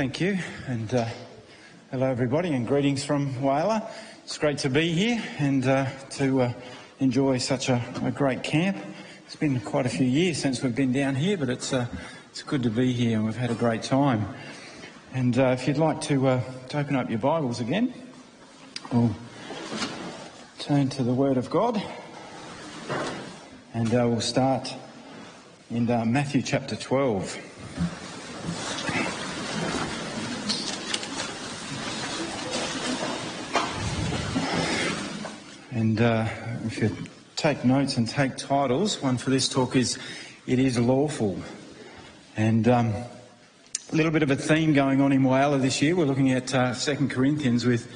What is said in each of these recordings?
Thank you, and uh, hello everybody, and greetings from Whyalla. It's great to be here and uh, to uh, enjoy such a, a, great camp. It's been quite a few years since we've been down here, but it's uh, it's good to be here, and we've had a great time. And uh, if you'd like to, uh, to open up your Bibles again, we'll turn to the Word of God, and we'll start in Matthew chapter 12. And uh, if you take notes and take titles, one for this talk is It is Lawful. And um, a little bit of a theme going on in Whyalla this year. We're looking at uh, 2 Corinthians with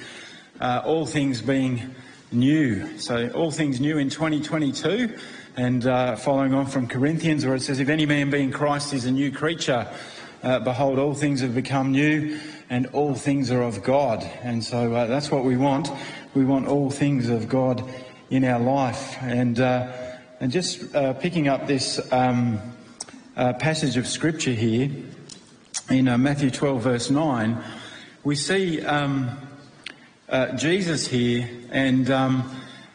uh, all things being new. So, all things new in 2022. And uh, following on from Corinthians, where it says, If any man be in Christ is a new creature, uh, behold, all things have become new and all things are of God. And so uh, that's what we want we want all things of God in our life. And, uh, and just uh, picking up this um, uh, passage of Scripture here in uh, Matthew 12, verse 9, we see um, uh, Jesus here, and um,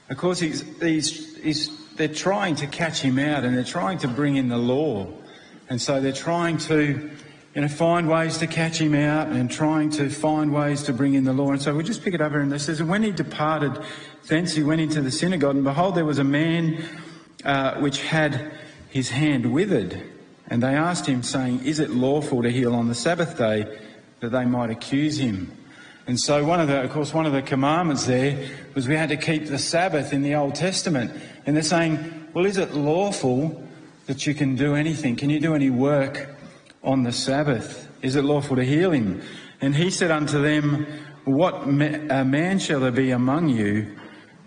of course, he's, he's, he's, they're trying to catch him out and they're trying to bring in the law. And so they're trying to you know, find ways to catch him out and trying to find ways to bring in the law. And so we just pick it up here and it says, And when he departed thence, he went into the synagogue, and behold, there was a man uh, which had his hand withered. And they asked him, saying, Is it lawful to heal on the Sabbath day? That they might accuse him. And so one of the, of course, one of the commandments there was we had to keep the Sabbath in the Old Testament. And they're saying, well, is it lawful that you can do anything? Can you do any work on the Sabbath? Is it lawful to heal him? And he said unto them, What ma- man shall there be among you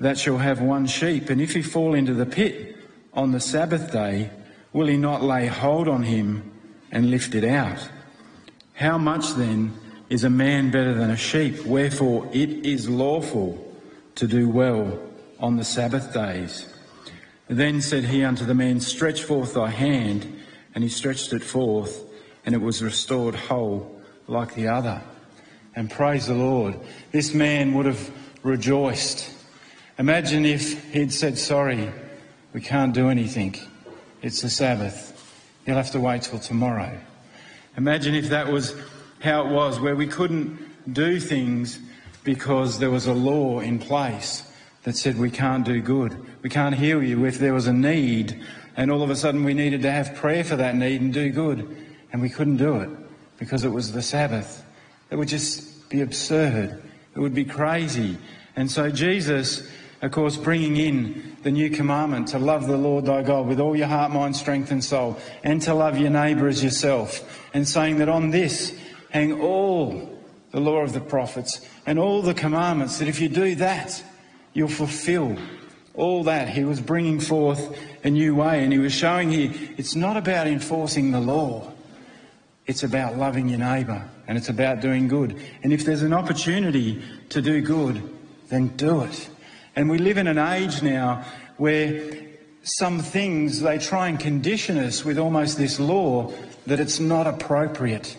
that shall have one sheep? And if he fall into the pit on the Sabbath day, will he not lay hold on him and lift it out? How much then is a man better than a sheep? Wherefore it is lawful to do well on the Sabbath days. Then said he unto the man, Stretch forth thy hand. And he stretched it forth and it was restored whole like the other. And praise the Lord, this man would have rejoiced. Imagine if he'd said, Sorry, we can't do anything. It's the Sabbath. You'll have to wait till tomorrow. Imagine if that was how it was, where we couldn't do things because there was a law in place that said we can't do good. We can't heal you if there was a need, and all of a sudden we needed to have prayer for that need and do good and we couldn't do it because it was the Sabbath. It would just be absurd. It would be crazy. And so Jesus, of course, bringing in the new commandment to love the Lord thy God with all your heart, mind, strength, and soul, and to love your neighbour as yourself, and saying that on this hang all the law of the prophets and all the commandments, that if you do that, you'll fulfill all that. He was bringing forth a new way, and he was showing here it's not about enforcing the law. It's about loving your neighbour and it's about doing good. And if there's an opportunity to do good, then do it. And we live in an age now where some things they try and condition us with almost this law that it's not appropriate.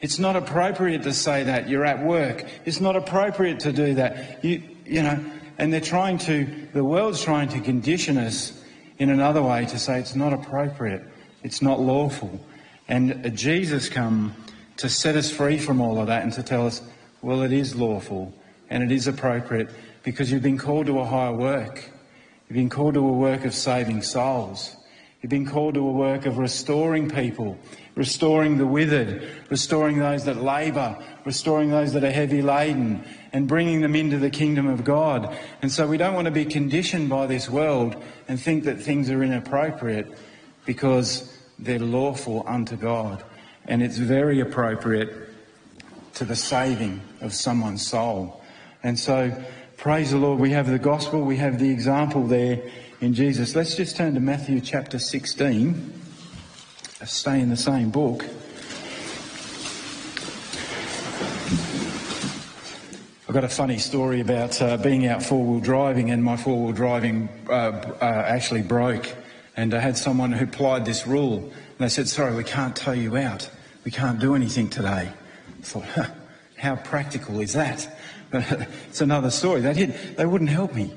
It's not appropriate to say that you're at work. It's not appropriate to do that. You, you know, and they're trying to, the world's trying to condition us in another way to say it's not appropriate. It's not lawful. And Jesus come to set us free from all of that and to tell us, well, it is lawful and it is appropriate because you've been called to a higher work. You've been called to a work of saving souls. You've been called to a work of restoring people, restoring the withered, restoring those that labour, restoring those that are heavy laden, and bringing them into the kingdom of God. And so we don't want to be conditioned by this world and think that things are inappropriate because they're lawful unto God. And it's very appropriate to the saving of someone's soul. And so, praise the Lord, we have the gospel, we have the example there in Jesus. Let's just turn to Matthew chapter 16. Stay in the same book. I've got a funny story about uh, being out four wheel driving, and my four wheel driving uh, uh, actually broke. And I had someone who applied this rule. And they said, sorry, we can't tow you out. We can't do anything today. I thought, huh, how practical is that? But it's another story. They, did, they wouldn't help me.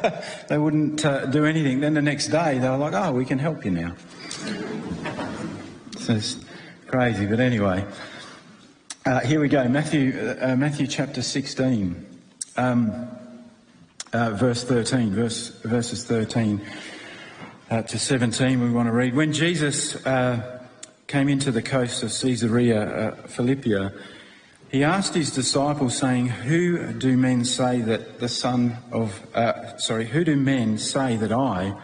they wouldn't uh, do anything. Then the next day, they were like, oh, we can help you now. So it's crazy. But anyway, uh, here we go. Matthew, uh, Matthew chapter 16, um, uh, verse 13, verse, verses 13 uh, to 17, we want to read. When Jesus uh, came into the coast of Caesarea Philippi, he asked his disciples, saying, Who do men say that the Son of, uh, sorry, who do men say that I,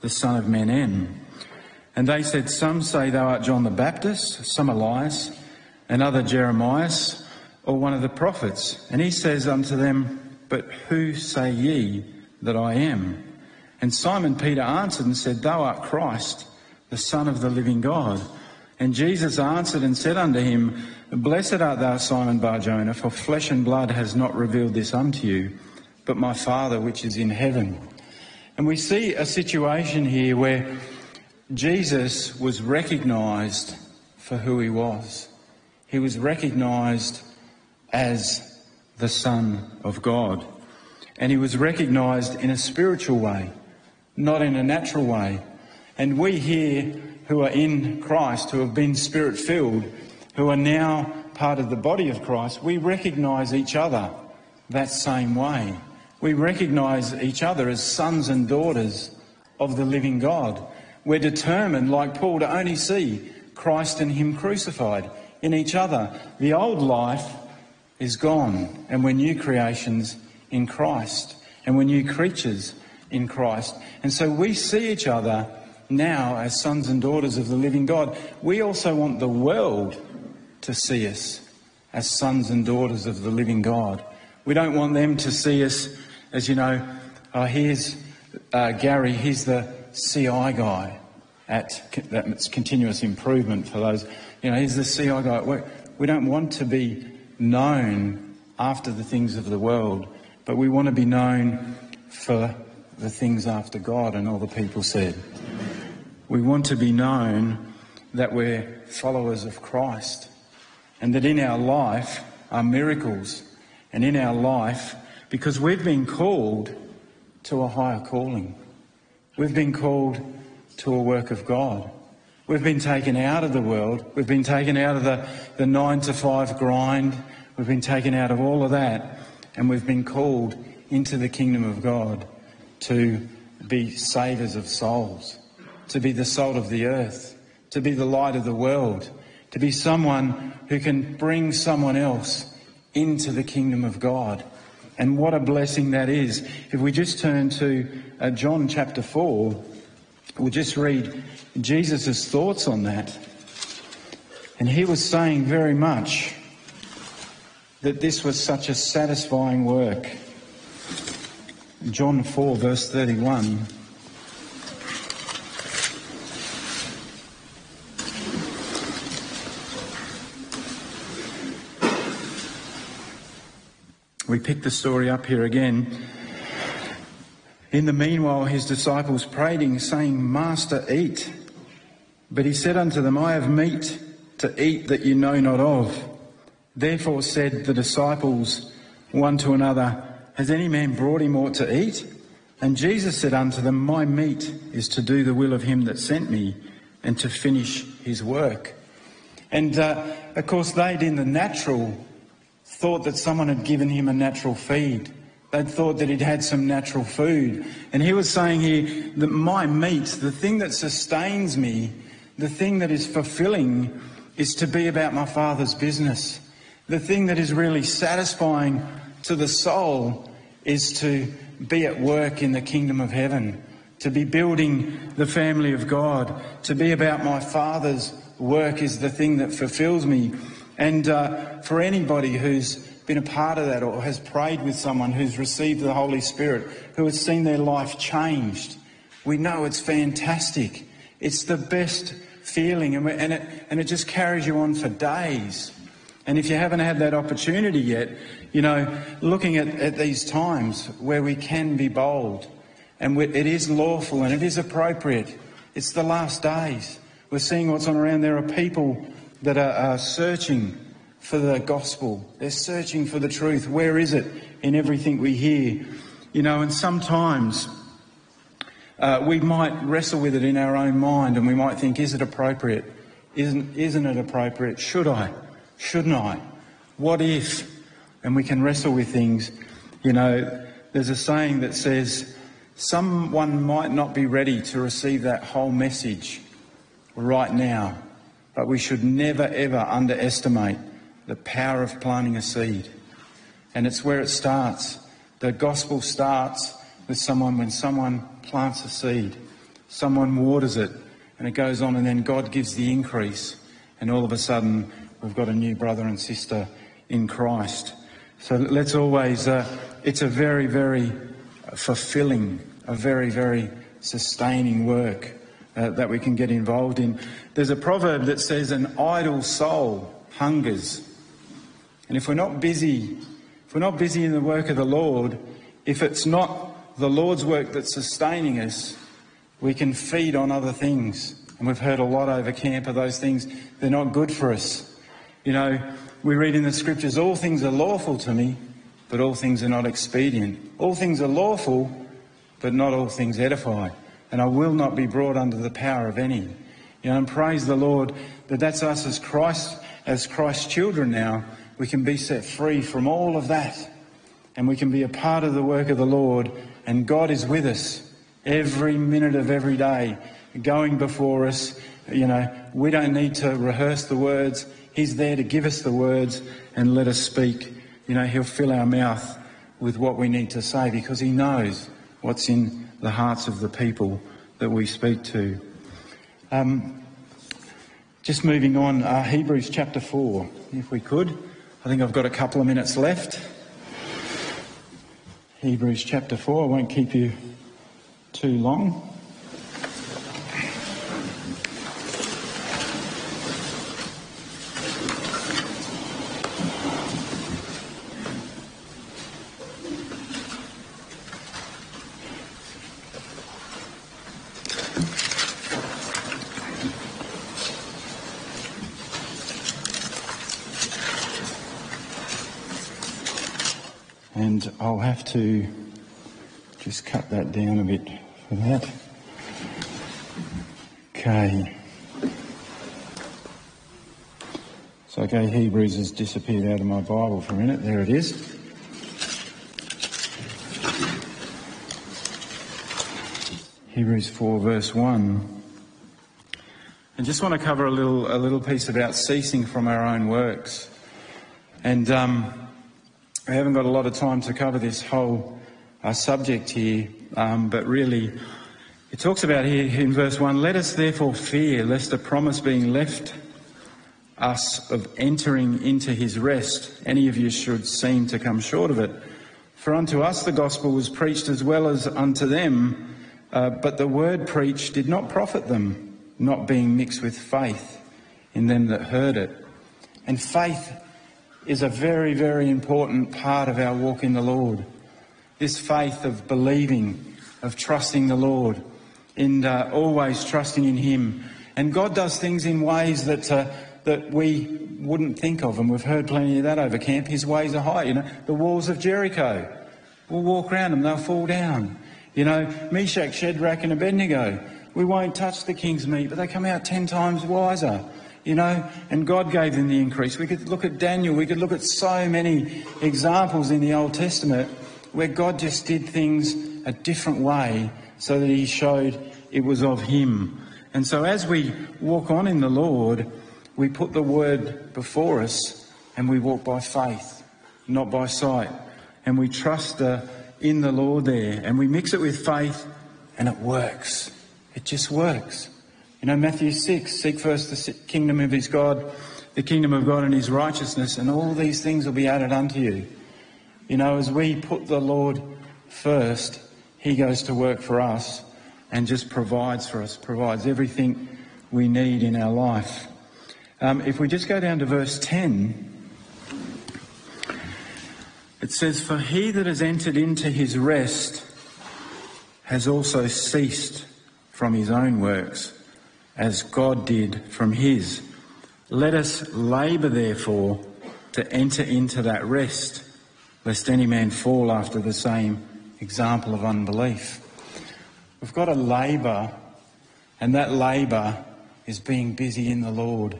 the Son of Man, am? And they said, Some say thou art John the Baptist, some Elias, another Jeremias, or one of the prophets. And he says unto them, But who say ye that I am? And Simon Peter answered and said, Thou art Christ, the Son of the living God. And Jesus answered and said unto him, Blessed art thou, Simon Barjona, for flesh and blood has not revealed this unto you, but my Father which is in heaven. And we see a situation here where Jesus was recognized for who he was. He was recognized as the Son of God. And he was recognized in a spiritual way, not in a natural way. And we here who are in Christ, who have been spirit filled, who are now part of the body of Christ, we recognise each other that same way. We recognise each other as sons and daughters of the living God. We're determined, like Paul, to only see Christ and Him crucified in each other. The old life is gone, and we're new creations in Christ, and we're new creatures in Christ. And so we see each other now as sons and daughters of the living God. We also want the world to see us as sons and daughters of the living God. We don't want them to see us as, you know, oh, here's uh, Garry, he's the CI guy at that's continuous improvement for those. You know, he's the CI guy. We, we don't want to be known after the things of the world, but we want to be known for the things after God, and all the people said. We want to be known that we're followers of Christ and that in our life are miracles and in our life because we've been called to a higher calling. We've been called to a work of God. We've been taken out of the world. We've been taken out of the, the nine to five grind. We've been taken out of all of that. And we've been called into the kingdom of God to be savers of souls, to be the salt of the earth, to be the light of the world, to be someone who can bring someone else into the kingdom of God. And what a blessing that is. If we just turn to uh, John chapter 4, we'll just read Jesus' thoughts on that. And he was saying very much that this was such a satisfying work. John 4, verse 31. We pick the story up here again. In the meanwhile, his disciples prayed him, saying, Master, eat. But he said unto them, I have meat to eat that you know not of. Therefore said the disciples one to another, Has any man brought him aught to eat? And Jesus said unto them, My meat is to do the will of him that sent me and to finish his work. And uh, of course, they'd in the natural thought that someone had given him a natural feed. They'd thought that he'd had some natural food. And he was saying here that my meat, the thing that sustains me, the thing that is fulfilling, is to be about my Father's business. The thing that is really satisfying to the soul is to be at work in the kingdom of heaven, to be building the family of God, to be about my Father's work is the thing that fulfills me. And uh, for anybody who's been a part of that or has prayed with someone who's received the Holy Spirit, who has seen their life changed, we know it's fantastic. It's the best feeling, and, and, it, and it just carries you on for days. And if you haven't had that opportunity yet, you know, looking at, at these times where we can be bold and it is lawful and it is appropriate, it's the last days. We're seeing what's on around. There are people that are, are searching for the gospel. They're searching for the truth. Where is it in everything we hear? You know, and sometimes uh, we might wrestle with it in our own mind and we might think, is it appropriate? Isn't, isn't it appropriate? Should I? Shouldn't I? What if? And we can wrestle with things. You know, there's a saying that says, someone might not be ready to receive that whole message right now, but we should never ever underestimate the power of planting a seed. And it's where it starts. The gospel starts with someone when someone plants a seed, someone waters it, and it goes on, and then God gives the increase, and all of a sudden we've got a new brother and sister in Christ. So let's always, uh, it's a very, very fulfilling, a very, very sustaining work uh, that we can get involved in. There's a proverb that says, An idle soul hungers. And if we're not busy, if we're not busy in the work of the Lord, if it's not the Lord's work that's sustaining us, we can feed on other things. And we've heard a lot over camp of those things. They're not good for us. You know, we read in the scriptures, all things are lawful to me, but all things are not expedient. All things are lawful, but not all things edify. And I will not be brought under the power of any. You know, and praise the Lord that that's us as Christ, as Christ's children now. We can be set free from all of that. And we can be a part of the work of the Lord. And God is with us every minute of every day, going before us. You know, we don't need to rehearse the words. He's there to give us the words and let us speak. You know, He'll fill our mouth with what we need to say because He knows what's in the hearts of the people that we speak to. Um, just moving on, uh, Hebrews chapter 4, if we could. I think I've got a couple of minutes left. Hebrews chapter 4, I won't keep you too long. I'll have to just cut that down a bit for that. Okay. So, okay, Hebrews has disappeared out of my Bible for a minute. There it is. Hebrews 4, verse 1. I just want to cover a little, a little piece about ceasing from our own works. And um, I haven't got a lot of time to cover this whole uh, subject here, um, but really, it talks about here in verse 1 Let us therefore fear lest a promise being left us of entering into his rest, any of you should seem to come short of it. For unto us the gospel was preached as well as unto them, uh, but the word preached did not profit them, not being mixed with faith in them that heard it. And faith is a very, very important part of our walk in the Lord. This faith of believing, of trusting the Lord, and uh, always trusting in Him. And God does things in ways that uh, that we wouldn't think of, and we've heard plenty of that over camp. His ways are high. You know, the walls of Jericho. We'll walk around them; they'll fall down. You know, Meshach, Shadrach, and Abednego. We won't touch the king's meat, but they come out ten times wiser you know, and God gave them the increase. We could look at Daniel, we could look at so many examples in the Old Testament where God just did things a different way so that He showed it was of Him. And so as we walk on in the Lord, we put the Word before us and we walk by faith, not by sight. And we trust in the Lord there and we mix it with faith and it works. It just works. You know, Matthew 6 seek first the kingdom of his God, the kingdom of God and his righteousness, and all these things will be added unto you. You know, as we put the Lord first, he goes to work for us and just provides for us, provides everything we need in our life. Um, if we just go down to verse 10, it says, For he that has entered into his rest has also ceased from his own works as God did from his. Let us labour, therefore, to enter into that rest, lest any man fall after the same example of unbelief. We've got to labour, and that labour is being busy in the Lord.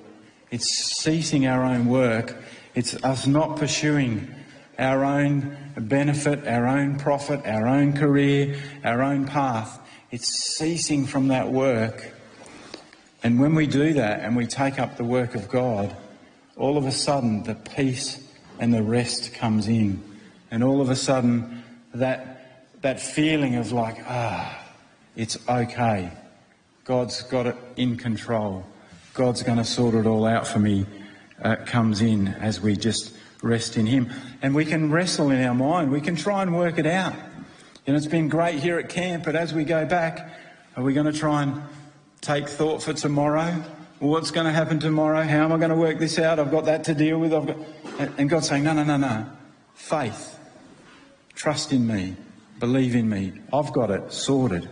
It's ceasing our own work. It's us not pursuing our own benefit, our own profit, our own career, our own path. It's ceasing from that work. And when we do that and we take up the work of God, all of a sudden the peace and the rest comes in. And all of a sudden that, that feeling of like, ah, it's okay. God's got it in control. God's going to sort it all out for me. Uh, comes in as we just rest in Him. And we can wrestle in our mind. We can try and work it out. Know, it's been great here at camp, but as we go back, are we going to try and take thought for tomorrow? What's going to happen tomorrow? How am I going to work this out? I've got that to deal with. I've got... And God's saying, no, no, no, no. Faith. Trust in me. Believe in me. I've got it sorted.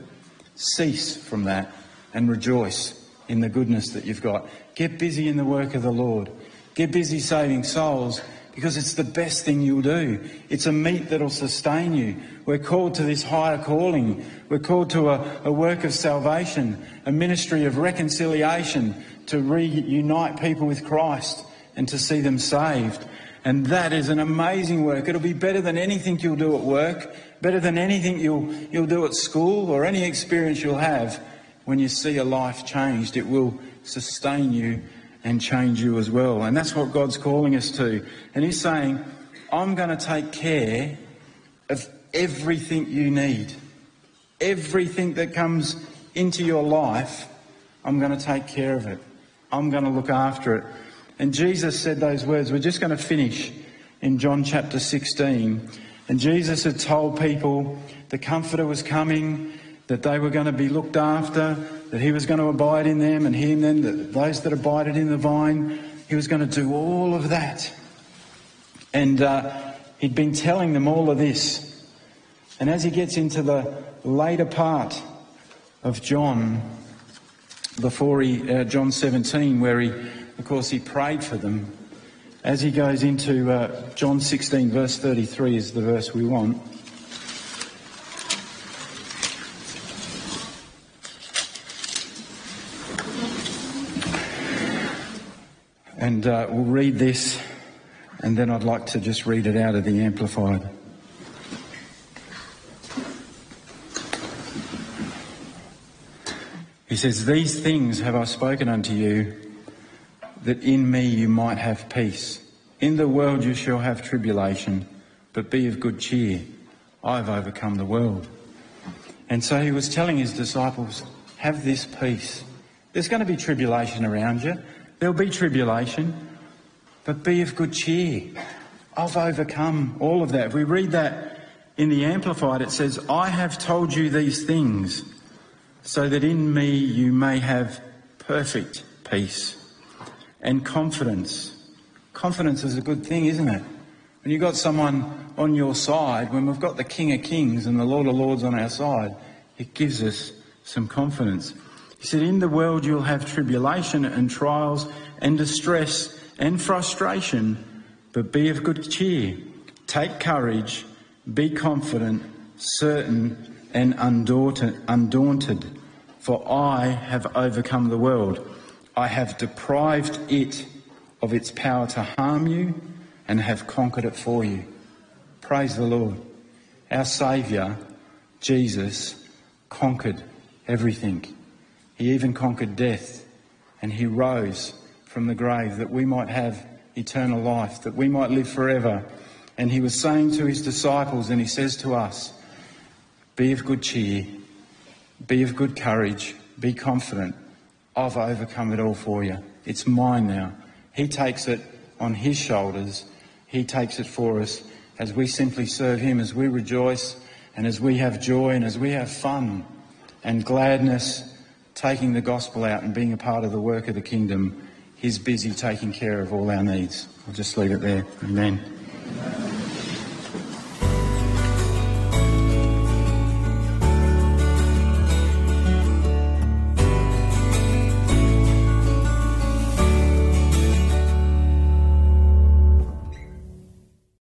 Cease from that and rejoice in the goodness that you've got. Get busy in the work of the Lord. Get busy saving souls because it's the best thing you'll do. It's a meat that'll sustain you. We're called to this higher calling. We're called to a, a work of salvation, a ministry of reconciliation to reunite people with Christ and to see them saved. And that is an amazing work. It'll be better than anything you'll do at work, better than anything you'll, you'll do at school or any experience you'll have when you see a life changed. It will sustain you and change you as well. And that's what God's calling us to. And He's saying, I'm going to take care of everything you need. Everything that comes into your life, I'm going to take care of it. I'm going to look after it. And Jesus said those words. We're just going to finish in John chapter 16. And Jesus had told people the Comforter was coming, that they were going to be looked after, that he was going to abide in them and he in them, that those that abided in the vine, he was going to do all of that. And uh, he'd been telling them all of this. And as he gets into the later part of John, before he, uh, John 17, where he, of course, he prayed for them, as he goes into uh, John 16, verse 33 is the verse we want. And uh, we'll read this, and then I'd like to just read it out of the Amplified. He says, These things have I spoken unto you, that in me you might have peace. In the world you shall have tribulation, but be of good cheer. I've overcome the world. And so he was telling his disciples, Have this peace. There's going to be tribulation around you. There'll be tribulation, but be of good cheer. I've overcome all of that. If we read that in the Amplified, it says, I have told you these things so that in me you may have perfect peace and confidence. Confidence is a good thing, isn't it? When you've got someone on your side, when we've got the King of Kings and the Lord of Lords on our side, it gives us some confidence. He said, In the world you'll have tribulation and trials and distress and frustration, but be of good cheer. Take courage, be confident, certain, and undaunted. For I have overcome the world. I have deprived it of its power to harm you and have conquered it for you. Praise the Lord. Our Saviour, Jesus, conquered everything. He even conquered death and he rose from the grave that we might have eternal life, that we might live forever. And he was saying to his disciples, and he says to us, Be of good cheer, be of good courage, be confident. I've overcome it all for you. It's mine now. He takes it on his shoulders. He takes it for us as we simply serve him, as we rejoice, and as we have joy, and as we have fun and gladness taking the gospel out and being a part of the work of the kingdom, He's busy taking care of all our needs. I'll just leave it there. Amen.